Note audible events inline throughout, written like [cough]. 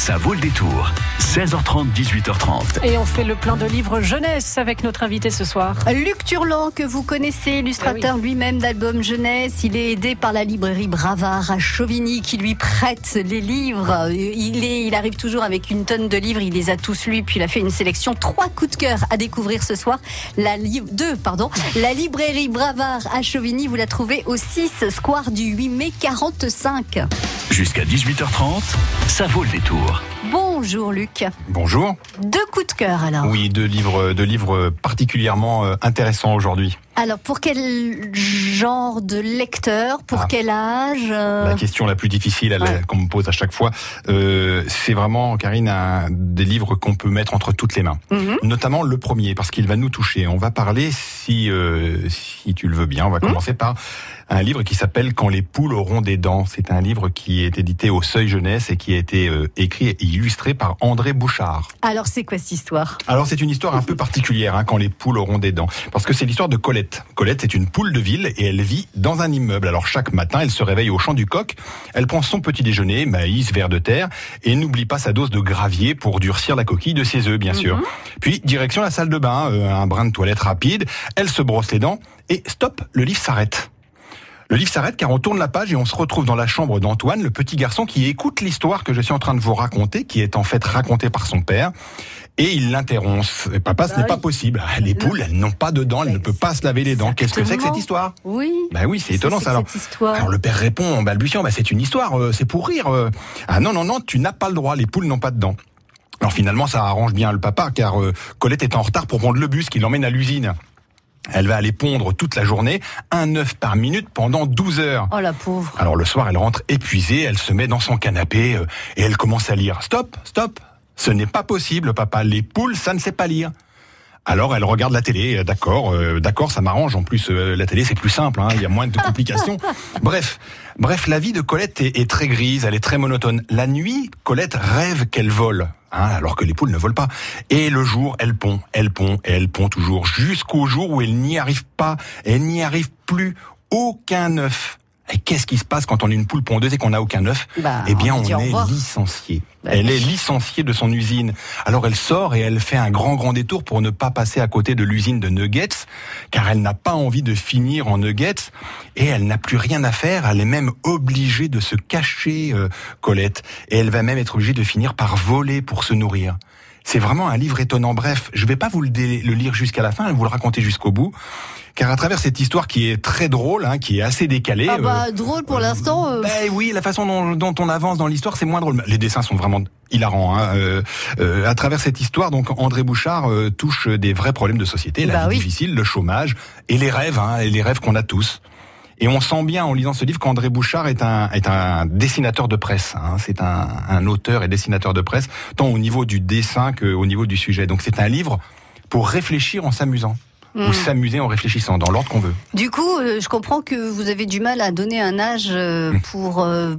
Ça vaut le détour. 16h30, 18h30. Et on fait le plein de livres jeunesse avec notre invité ce soir. Luc Turlan, que vous connaissez, illustrateur lui-même d'albums jeunesse. Il est aidé par la librairie Bravard à Chauvigny qui lui prête les livres. Il, est, il arrive toujours avec une tonne de livres. Il les a tous lus. Puis il a fait une sélection. Trois coups de cœur à découvrir ce soir. La li- deux, pardon. La librairie Bravard à Chauvigny, vous la trouvez au 6 Square du 8 mai 45. Jusqu'à 18h30, ça vaut le détour. Bull Bonjour Luc. Bonjour. Deux coups de cœur alors. Oui, deux livres, deux livres particulièrement euh, intéressants aujourd'hui. Alors pour quel genre de lecteur? Pour Ah. quel âge euh, La question la plus difficile Ouais. qu'on me pose à chaque fois, euh, c'est vraiment, Karine, un, des livres qu'on peut mettre entre toutes les mains. Mhm. Notamment le premier, parce qu'il va nous toucher. On va parler, si, euh, si tu le veux bien, on va Mhm. commencer par un livre qui s'appelle Quand les poules auront des dents. C'est un livre qui est édité au Seuil Jeunesse et qui a été écrit et illustré par André Bouchard. Alors c'est quoi cette histoire? Alors c'est une histoire un peu particulière hein, quand les poules auront des dents, parce que c'est l'histoire de Colette. Colette est une poule de ville et elle vit dans un immeuble. Alors chaque matin, elle se réveille au chant du coq, elle prend son petit déjeuner, maïs, verre de terre, et n'oublie pas sa dose de gravier pour durcir la coquille de ses œufs, bien sûr. Puis direction la salle de bain, euh, un brin de toilette rapide, elle se brosse les dents et stop, le livre s'arrête. Le livre s'arrête car on tourne la page et on se retrouve dans la chambre d'Antoine, le petit garçon qui écoute l'histoire que je suis en train de vous raconter, qui est en fait racontée par son père. Et il l'interrompt. Papa, ce Bah n'est pas possible. Ah, Les poules, elles n'ont pas de dents, elles ne peuvent pas se laver les dents. Qu'est-ce que c'est que cette histoire? Oui. Bah oui, c'est étonnant ça. Alors, Cette histoire? alors le père répond en balbutiant, bah, c'est une histoire, euh, c'est pour rire. euh. Ah non, non, non, tu n'as pas le droit, les poules n'ont pas de dents. Alors finalement, ça arrange bien le papa, car euh, Colette est en retard pour prendre le bus qui l'emmène à l'usine. Elle va aller pondre toute la journée, un œuf par minute pendant 12 heures. Oh la pauvre. Alors le soir, elle rentre épuisée, elle se met dans son canapé euh, et elle commence à lire. Stop, stop, ce n'est pas possible, papa. Les poules, ça ne sait pas lire. Alors elle regarde la télé, euh, d'accord, euh, d'accord, ça m'arrange. En plus, euh, la télé c'est plus simple, hein, il y a moins de complications. [laughs] bref, bref, la vie de Colette est, est très grise, elle est très monotone. La nuit, Colette rêve qu'elle vole, hein, alors que les poules ne volent pas. Et le jour, elle pond, elle pond elle pond toujours, jusqu'au jour où elle n'y arrive pas, elle n'y arrive plus, aucun œuf. Et qu'est-ce qui se passe quand on est une poule pondeuse et qu'on n'a aucun œuf Bah, Eh bien, on est licencié. Bah elle est licenciée de son usine. Alors elle sort et elle fait un grand grand détour pour ne pas passer à côté de l'usine de Nuggets, car elle n'a pas envie de finir en Nuggets et elle n'a plus rien à faire. Elle est même obligée de se cacher, euh, Colette, et elle va même être obligée de finir par voler pour se nourrir. C'est vraiment un livre étonnant. Bref, je vais pas vous le, lire jusqu'à la fin, vous le raconter jusqu'au bout, car à travers cette histoire qui est très drôle, hein, qui est assez décalée. Ah bah euh, drôle pour l'instant. euh, ben oui, la façon dont, dont on avance dans l'histoire, c'est moins drôle. Les dessins sont vraiment hilarants. Hein. Euh, euh, à travers cette histoire, donc André Bouchard euh, touche des vrais problèmes de société, la Bah vie oui. difficile, le chômage et les rêves, hein, et les rêves qu'on a tous. Et on sent bien en lisant ce livre qu'André Bouchard est un, est un dessinateur de presse. Hein. C'est un, un auteur et dessinateur de presse, tant au niveau du dessin qu'au niveau du sujet. Donc c'est un livre pour réfléchir en s'amusant. Hmm. Ou s'amuser en réfléchissant, dans l'ordre qu'on veut. Du coup, euh, je comprends que vous avez du mal à donner un âge euh, Mm. pour euh,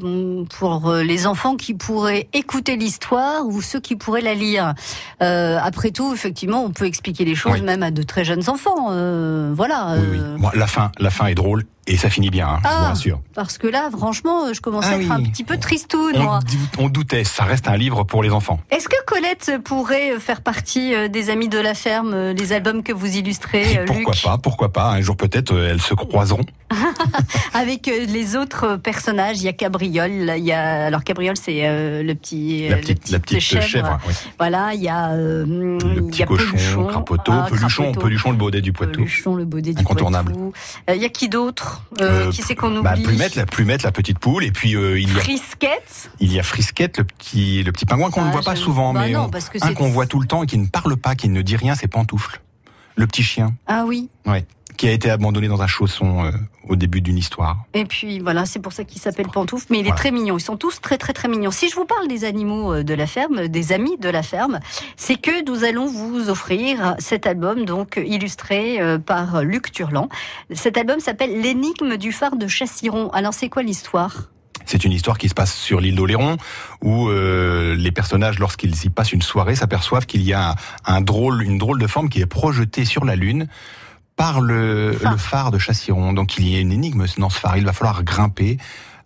pour les enfants qui pourraient écouter l'histoire ou ceux qui pourraient la lire. Euh, après tout, effectivement, on peut expliquer les choses Oui. même à de très jeunes enfants. euh, voilà. Oui, la fin, la fin est drôle et ça finit bien, hein, je vous Ah. rassure. Parce que là, franchement, je commence Ah à être oui. un petit peu tristoune, On, moi. on doutait, ça reste un livre pour les enfants. Est-ce que Colette pourrait faire partie euh, des Amis de la Ferme, euh, les albums que vous illustrez, euh, pourquoi Luc pas, pourquoi pas. Un jour peut-être, euh, elles se croiseront. [laughs] Avec euh, les autres personnages, il y a Cabriole, il y a alors Cabriole c'est euh, le petit La euh, petite, le la petit petite chèvre. oui. Voilà, il y a euh, Le il y petit a cochon, Peluchon, Crapoteau, Ah, Peluchon, Crapoteau. Peluchon, le baudet du Poitou. Peluchon, le baudet du Incontournable. Poitou. Il y a qui d'autre Qui c'est qu'on oublie Bah, Plumette, la Plumette, la petite poule, et puis il y a Frisquette. il y a Frisquette, le petit le petit pingouin qu'on Ah, ne voit pas souvent, bah mais non, on- parce que un qu'on voit tout le temps et qui ne parle pas, qui ne dit rien, c'est Pantoufle, le petit chien, Ah oui. ouais, qui a été abandonné dans un chausson euh, au début d'une histoire. Et puis voilà, c'est pour ça qu'il s'appelle Pantoufle, mais il est Voilà. très mignon. Ils sont tous très très très mignons. Si je vous parle des animaux euh, de la ferme, des amis de la ferme, c'est que nous allons vous offrir cet album donc illustré euh, par Luc Turlan. Cet album s'appelle L'énigme du phare de Chassiron. Alors c'est quoi l'histoire? C'est une histoire qui se passe sur l'île d'Oléron, où euh, les personnages, lorsqu'ils y passent une soirée, s'aperçoivent qu'il y a un drôle, une drôle de forme qui est projetée sur la Lune par le, Phare. le phare de Chassiron. Donc il y a une énigme dans ce phare. Il va falloir grimper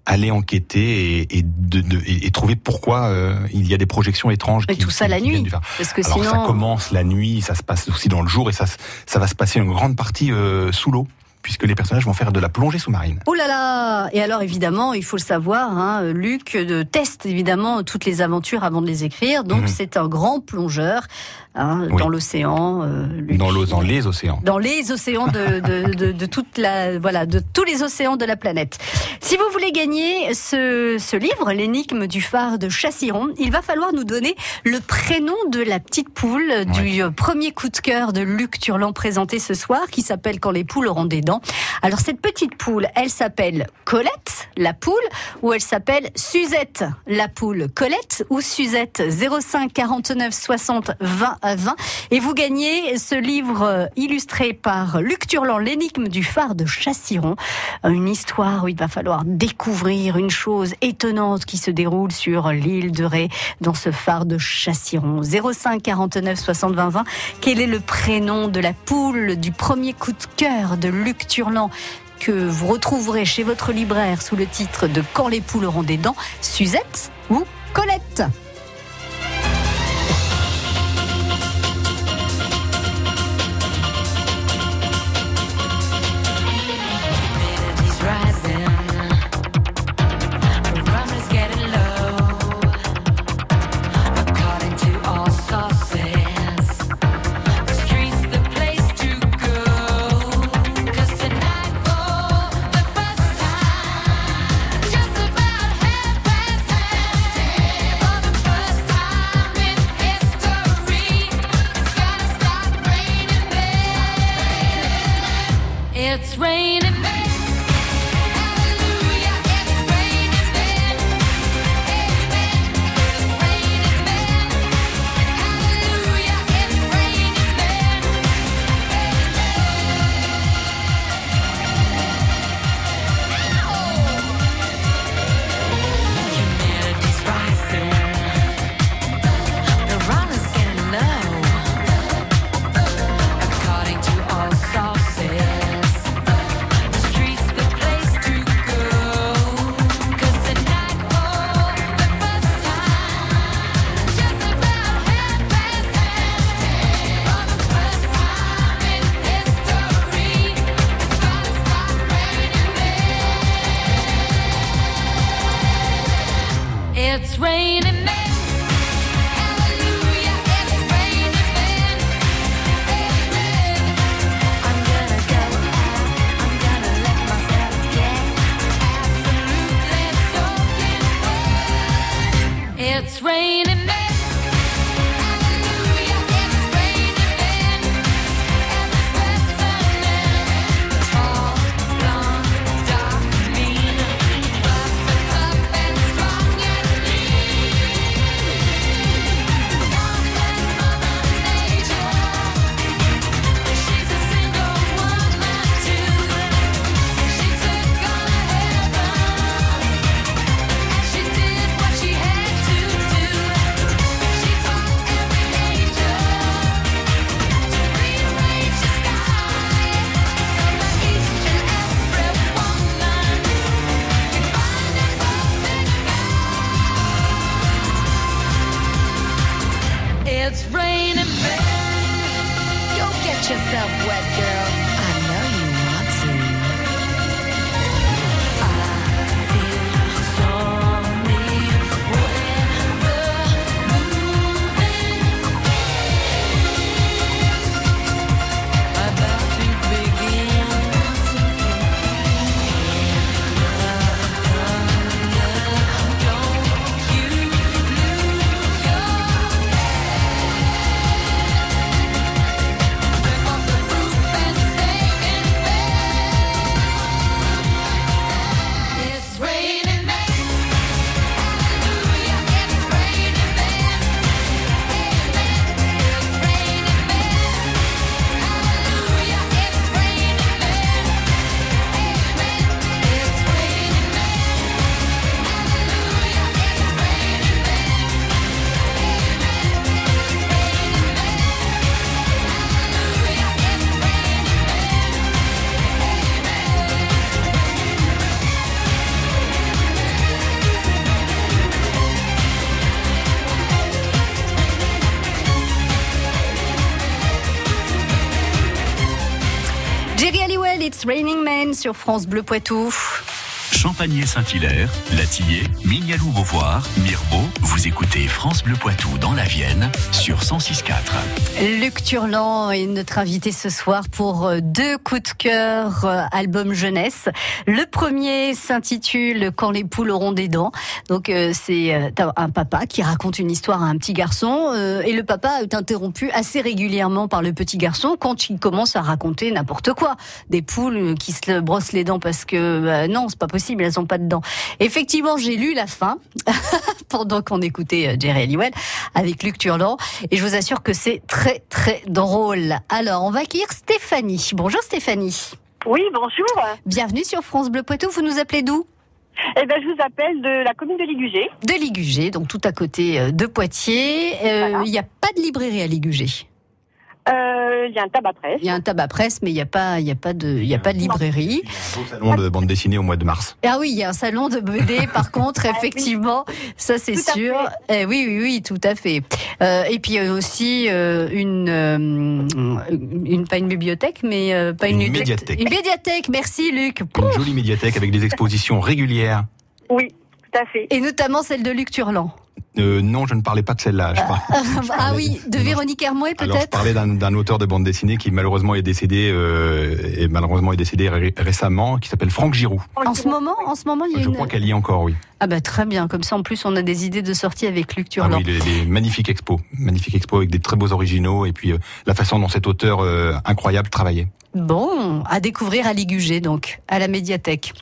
aller enquêter et, et, de, de, et, trouver pourquoi euh, il y a des projections étranges. Et tout ça la nuit. Parce que Alors ça commence la nuit, ça se passe aussi dans le jour et ça, ça va se passer une grande partie euh, sous l'eau puisque les personnages vont faire de la plongée sous-marine. Oh là là Et alors évidemment, il faut le savoir, hein, Luc de teste évidemment toutes les aventures avant de les écrire, donc mhm. c'est un grand plongeur hein, dans l'océan. Euh, dans, dans les océans. Dans les océans de, de, de, de, toute la, voilà, de tous les océans de la planète. Si vous voulez gagner ce, ce livre, l'énigme du phare de Chassiron, il va falloir nous donner le prénom de la petite poule du premier coup de cœur de Luc Turlan présenté ce soir, qui s'appelle Quand les poules auront des dents. Alors cette petite poule, elle s'appelle Colette, la poule, ou elle s'appelle Suzette, la poule. Colette ou Suzette 05 49 60 20 à 20. Et vous gagnez ce livre illustré par Luc Turlan, l'énigme du phare de Chassiron. Une histoire où il va falloir découvrir une chose étonnante qui se déroule sur l'île de Ré, dans ce phare de Chassiron. 05 49 60 20 20. Quel est le prénom de la poule du premier coup de cœur de Luc Turlan que vous retrouverez chez votre libraire sous le titre de Quand les poules auront des dents, Suzette ou Colette? France Bleu Poitou. Champagné-Saint-Hilaire, Latillé, Mignalou Beauvoir, Mirbeau, vous écoutez France Bleu Poitou dans la Vienne sur 106.4. Luc Turlan est notre invité ce soir pour euh, deux coups de cœur euh, album jeunesse. Le premier s'intitule Quand les poules auront des dents. Donc euh, c'est un papa qui raconte une histoire à un petit garçon et le papa est interrompu assez régulièrement par le petit garçon quand il commence à raconter n'importe quoi. Des poules qui se brossent les dents parce que bah, non, c'est pas possible elles sont pas dedans. Effectivement, j'ai lu la fin [laughs] pendant qu'on écoutait euh, Jerry Halliwell avec Luc Turlan et je vous assure que c'est très très drôle. Alors, on va accueillir Stéphanie. Bonjour Stéphanie. Oui, bonjour. Bienvenue sur France Bleu Poitou. Vous nous appelez d'où? Eh ben, je vous appelle de la commune de Ligugé. De Ligugé, donc tout à côté euh, de Poitiers. Euh, il n'y a pas de librairie à Ligugé. Euh, il y a un tabac presse. Il y a un tabac presse, mais il n'y a pas, il y a pas de, il y a pas de librairie. Il y a un beau salon de bande dessinée au mois de mars. Ah oui, il y a un salon de BD, [laughs] par contre, effectivement, ça c'est sûr. Eh oui, oui, oui, tout à fait. Euh, et puis il y a aussi euh, une, une, pas une bibliothèque, mais pas une, une médiathèque. Une médiathèque. Merci, Luc. Une jolie médiathèque avec des expositions régulières. Oui, à fait. Et notamment celle de Luc Turlan. Euh, non, je ne parlais pas de celle-là. ah oui, de Véronique Hermouet peut-être. Alors je parlais d'un auteur de bande dessinée qui malheureusement est décédé euh, et malheureusement est décédé récemment, qui s'appelle Franck Giroud. En ce moment, en ce moment, il y a Je crois qu'elle y est encore, oui. Ah bah très bien. Comme ça, en plus, on a des idées de sortie avec Luc Turlan. Ah oui, des magnifiques expos, magnifiques expos avec des très beaux originaux et puis euh, la façon dont cet auteur incroyable travaillait. Bon, à découvrir à Ligugé donc, à la médiathèque.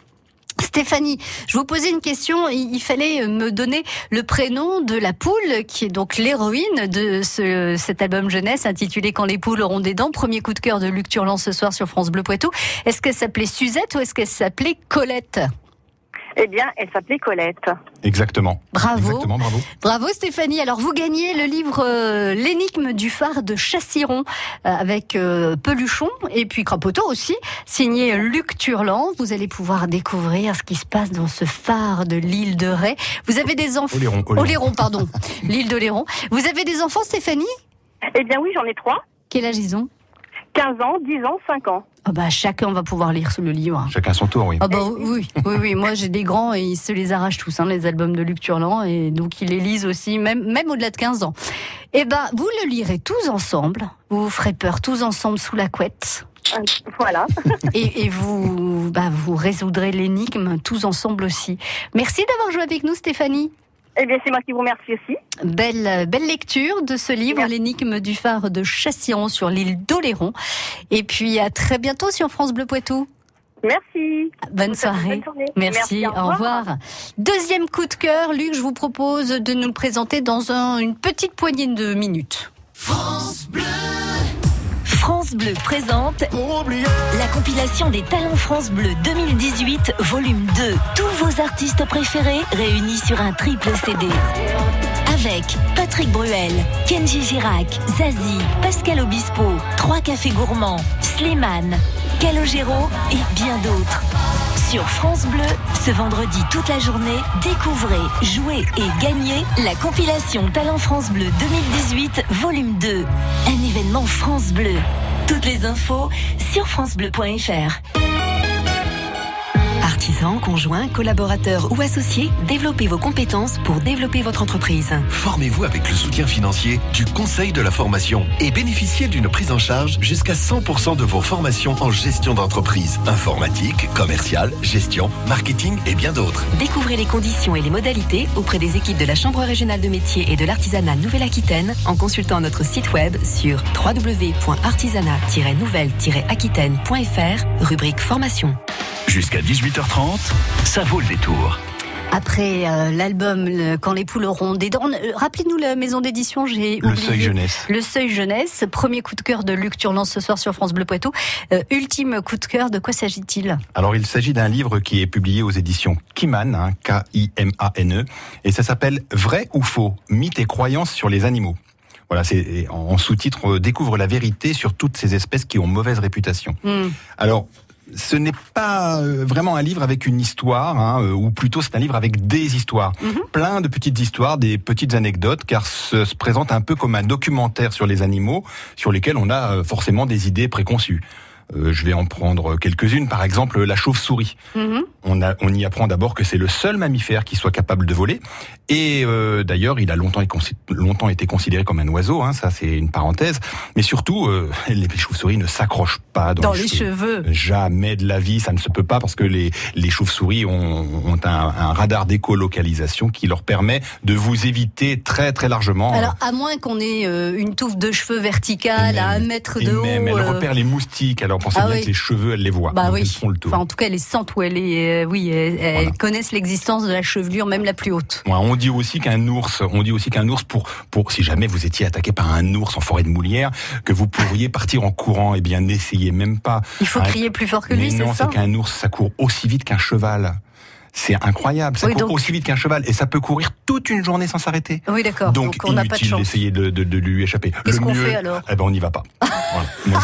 Stéphanie, je vous posais une question. Il fallait me donner le prénom de la poule qui est donc l'héroïne de ce, cet album jeunesse intitulé Quand les poules auront des dents. Premier coup de cœur de Luc Turlan ce soir sur France Bleu Poitou. Est-ce qu'elle s'appelait Suzette ou est-ce qu'elle s'appelait Colette? Eh bien, elle s'appelait Colette. Exactement. Bravo. Exactement, bravo. Bravo Stéphanie. Alors vous gagnez le livre euh, L'énigme du phare de Chassiron euh, avec euh, Peluchon et puis Crapoteau aussi, signé Luc Turlan. Vous allez pouvoir découvrir ce qui se passe dans ce phare de l'île de Ré. Vous avez des enfants. Oléron, Oléron. pardon. [laughs] l'île d'Oléron. Vous avez des enfants Stéphanie? Eh bien oui, j'en ai trois. Quel âge ils ont? 15 ans, 10 ans, 5 ans. Ah bah chacun va pouvoir lire le livre. Chacun son tour, oui. Ah bah oui, oui, oui. Moi j'ai des grands et ils se les arrachent tous, hein, les albums de Luc Turlan, et donc ils les lisent aussi, même même au-delà de 15 ans. Eh ben vous le lirez tous ensemble. Vous vous ferez peur tous ensemble sous la couette. Euh, voilà. [laughs] et, et, vous, bah, vous résoudrez l'énigme tous ensemble aussi. Merci d'avoir joué avec nous, Stéphanie. Eh bien, c'est moi qui vous remercie aussi. Belle, belle lecture de ce livre, L'énigme du phare de Chassiron sur l'île d'Oléron. Et puis, à très bientôt sur France Bleu Poitou. Merci. Bonne soirée. Merci, au, revoir. Deuxième coup de cœur, Luc, je vous propose de nous le présenter dans une petite poignée de minutes. France Bleu. France Bleu présente la compilation des talents France Bleu 2018, volume 2. Tous vos artistes préférés réunis sur un triple CD. Avec Patrick Bruel, Kenji Girac, Zazie, Pascal Obispo, Trois Cafés Gourmands, Slimane, Calogero et bien d'autres. Sur France Bleu, ce vendredi toute la journée, découvrez, jouez et gagnez la compilation Talent France Bleu 2018, volume 2. Un événement France Bleu. Toutes les infos sur francebleu.fr. Conjoints, collaborateurs ou associés, développez vos compétences pour développer votre entreprise. Formez-vous avec le soutien financier du Conseil de la formation et bénéficiez d'une prise en charge jusqu'à 100% de vos formations en gestion d'entreprise, informatique, commerciale, gestion, marketing et bien d'autres. Découvrez les conditions et les modalités auprès des équipes de la Chambre régionale de métiers et de l'artisanat Nouvelle-Aquitaine en consultant notre site web sur www.artisanat-nouvelle-aquitaine.fr, rubrique formation. Jusqu'à 18h30, ça vaut le détour. Après euh, l'album Quand les poules auront des dents, euh, rappelez-nous la maison d'édition, j'ai Le Seuil Jeunesse. Le Seuil Jeunesse, premier coup de cœur de Luc Turlan ce soir sur France Bleu Poitou. Euh, ultime coup de cœur, de quoi s'agit-il? Alors il s'agit d'un livre qui est publié aux éditions Kiman, hein, K-I-M-A-N-E, et ça s'appelle Vrai ou faux, mythes et croyances sur les animaux. Voilà, c'est en sous-titre découvre la vérité sur toutes ces espèces qui ont mauvaise réputation. Hmm. Alors ce n'est pas euh, vraiment un livre avec une histoire, hein, euh, ou plutôt c'est un livre avec des histoires. Mhm. Plein de petites histoires, des petites anecdotes, car ce se présente un peu comme un documentaire sur les animaux, sur lesquels on a euh, forcément des idées préconçues. Euh, je vais en prendre quelques-unes. Par exemple, la chauve-souris. Mhm. On, a, on y apprend d'abord que c'est le seul mammifère qui soit capable de voler. Et euh, d'ailleurs, il a longtemps, été consi- longtemps été considéré comme un oiseau. Hein, ça, c'est une parenthèse. Mais surtout, euh, [laughs] les chauves-souris ne s'accrochent pas dans, Dans les cheveux. Jamais de la vie, ça ne se peut pas parce que les, les chauves-souris ont, ont un, un radar d'écolocalisation qui leur permet de vous éviter très très largement. Alors, à moins qu'on ait une touffe de cheveux verticale à un mètre de haut. même, elle repère les moustiques. Alors pensez Ah bien oui. que les cheveux, les. Bah Donc, oui. elles font le tour. Enfin, en tout cas, elles sentent où elle est. euh, oui, elles, elles connaissent l'existence de la chevelure, même la plus haute. Ouais, on dit aussi qu'un ours, on dit aussi qu'un ours pour pour si jamais vous étiez attaqué par un ours en forêt de Moulière, que vous pourriez partir en courant. Eh bien, n'essayez même pas. Il faut Un- crier plus fort que lui, c'est non, ça c'est qu'un ours, ça court aussi vite qu'un cheval. C'est incroyable. Ça Oui, court donc- aussi vite qu'un cheval et ça peut courir toute une journée sans s'arrêter. Oui, d'accord. Donc, on n'a pas de inutile d'essayer de, de, de lui échapper. Qu'est-ce qu'on fait, alors Eh ben, on n'y va pas. Voilà. [laughs]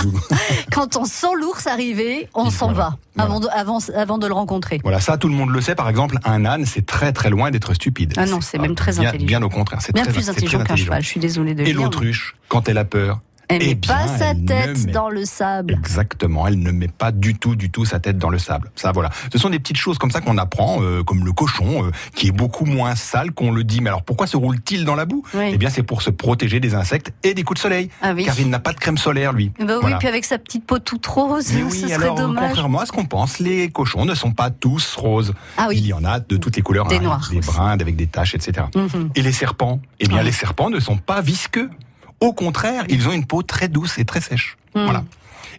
Quand on sent l'ours arriver, on Et s'en voilà. va Voilà. avant, de, avant, avant de le rencontrer. Voilà, ça tout le monde le sait. Par exemple, un âne, c'est très très loin d'être stupide. Ah non, c'est pas- même très bien, intelligent. Bien au contraire, c'est Bien très, plus intelligent qu'un cheval. Je suis désolée de le Et dire. l'autruche, quand elle a peur, Elle eh met bien, pas sa tête met- dans le sable. Exactement, elle ne met pas du tout, du tout sa tête dans le sable. Ça, voilà. Ce sont des petites choses comme ça qu'on apprend, euh, comme le cochon, euh, qui est beaucoup moins sale qu'on le dit. Mais alors, pourquoi se roule-t-il dans la boue? Oui. Eh bien, c'est pour se protéger des insectes et des coups de soleil, Ah oui. car il n'a pas de crème solaire, lui. Bah oui, Voilà. puis avec sa petite peau toute rose, Mais [laughs] ce oui, serait alors, dommage. contrairement à ce qu'on pense, les cochons ne sont pas tous roses. Ah oui. Il y en a de toutes les couleurs, Des hein, noirs des bruns avec des taches, etc. Mhm. Et les serpents? Eh bien, les serpents ne sont pas visqueux. Au contraire, ils ont une peau très douce et très sèche. Mhm. Voilà.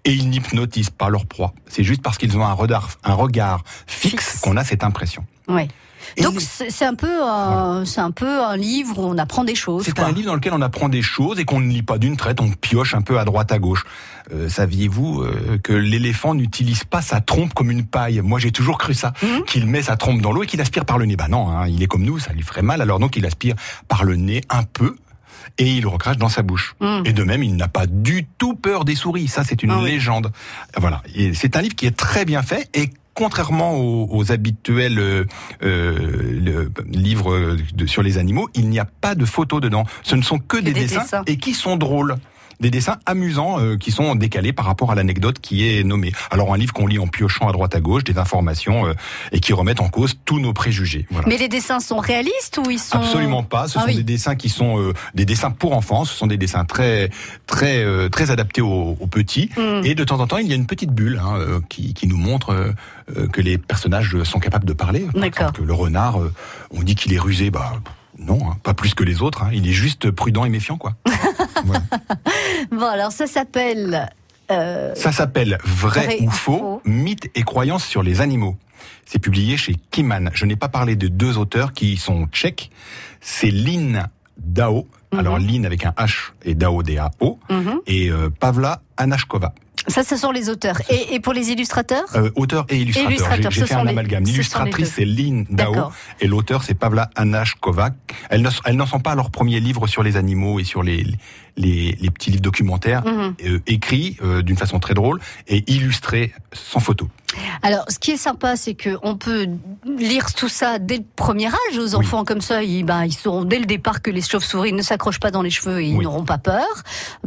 Et ils n'hypnotisent pas leur proie. C'est juste parce qu'ils ont un regard, un regard fixe, Fixe. qu'on a cette impression. Ouais. Et Donc c'est un peu un, c'est un peu un livre où on apprend des choses. C'est quoi. un livre dans lequel on apprend des choses et qu'on ne lit pas d'une traite, on pioche un peu à droite à gauche. Euh, Saviez-vous euh, que l'éléphant n'utilise pas sa trompe comme une paille? Moi j'ai toujours cru ça, Mhm. qu'il met sa trompe dans l'eau et qu'il aspire par le nez. Bah non, hein, il est comme nous, ça lui ferait mal. Alors donc il aspire par le nez un peu et il le recrache dans sa bouche. Mhm. Et de même, il n'a pas du tout peur des souris. Ça c'est une Ah oui. légende. Voilà, Et c'est un livre qui est très bien fait et contrairement aux, aux habituels euh, euh, livres de- sur les animaux, il n'y a pas de photos dedans. Ce ne sont que des, des dessins, dessins. et qui sont drôles. Des dessins amusants euh, qui sont décalés par rapport à l'anecdote qui est nommée. Alors un livre qu'on lit en piochant à droite à gauche des informations euh, et qui remettent en cause tous nos préjugés. Voilà. Mais les dessins sont réalistes ou ils sont Absolument pas. Ce Ah sont oui. des dessins qui sont euh, des dessins pour enfants. Ce sont des dessins très très euh, très adaptés aux, aux petits. Mm. Et de temps en temps, il y a une petite bulle hein, euh, qui, qui nous montre euh, que les personnages sont capables de parler. Par D'accord. exemple, le renard, euh, on dit qu'il est rusé. Bah non, hein, pas plus que les autres. hein. Il est juste prudent et méfiant, quoi. [laughs] [laughs] Bon alors ça s'appelle euh, Ça s'appelle Vrai, Vrai ou faux, faux. mythes et croyances sur les animaux. C'est publié chez Kiman. Je n'ai pas parlé de deux auteurs qui sont tchèques. C'est Lin Dao. Alors Lin avec un H et Dao D-A-O. mhm. Et euh, Pavla Anashkova. Ça ce sont les auteurs. Et, et pour les illustrateurs Euh, auteur et illustrateur. Illustrateur, J'ai- fait un amalgame. L'illustratrice, c'est Lin Dao. Et l'auteur, c'est Pavla Anashkova. Elles ne, elles n'en sont pas à leur premier livre sur les animaux et sur les, les, les petits livres documentaires. Mhm. euh, écrits euh, d'une façon très drôle et illustrés sans photo. Alors, ce qui est sympa, c'est que on peut lire tout ça dès le premier âge aux enfants comme ça. Ils, ben, ils sauront dès le départ que les chauves-souris ne s'accrochent pas dans les cheveux et ils Oui. n'auront pas peur,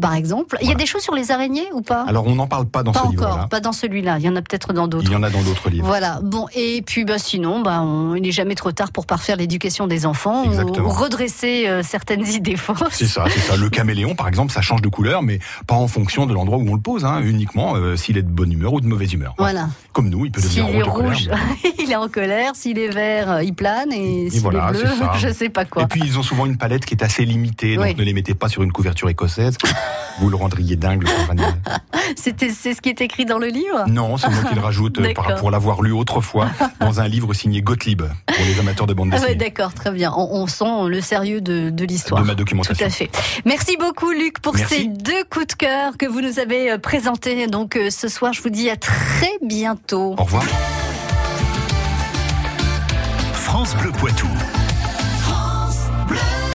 par exemple. Il y a des choses sur les araignées ou pas? Alors on n'en parle pas dans Pas ce encore, livre-là. pas dans celui-là. Il y en a peut-être dans Il d'autres. y en a dans d'autres livres. Voilà. Bon, et puis bah, sinon, bah, on, il n'est jamais trop tard pour parfaire l'éducation des enfants ou, Exactement. ou redresser euh, certaines [laughs] idées fausses. C'est ça, c'est ça. Le caméléon, par exemple, ça change de couleur, mais pas en fonction de l'endroit où on le pose, hein, uniquement euh, s'il est de bonne humeur ou de mauvaise humeur. Voilà. Comme nous, il peut devenir est rouge, [laughs] il est en colère. S'il est vert, euh, il plane. Et, s'il voilà, est bleu, c'est ça. [laughs] je sais pas quoi. Et puis ils ont souvent une palette qui est assez limitée, donc Oui. ne les mettez pas sur une couverture écossaise. Vous le rendriez dingue, le. [laughs] C'était, c'est ce qui est écrit dans le livre Non, c'est moi qui le rajoute euh, pour l'avoir lu autrefois dans un livre signé Gottlieb pour les amateurs de bande Ah ouais, dessinée. d'accord, très bien. On, on sent le sérieux de, de l'histoire. De ma Tout documentation. à fait. Merci beaucoup, Luc, pour Merci. ces deux coups de cœur que vous nous avez euh, présentés. Donc, euh, ce soir, je vous dis à très bientôt. Au revoir. France Bleu Poitou.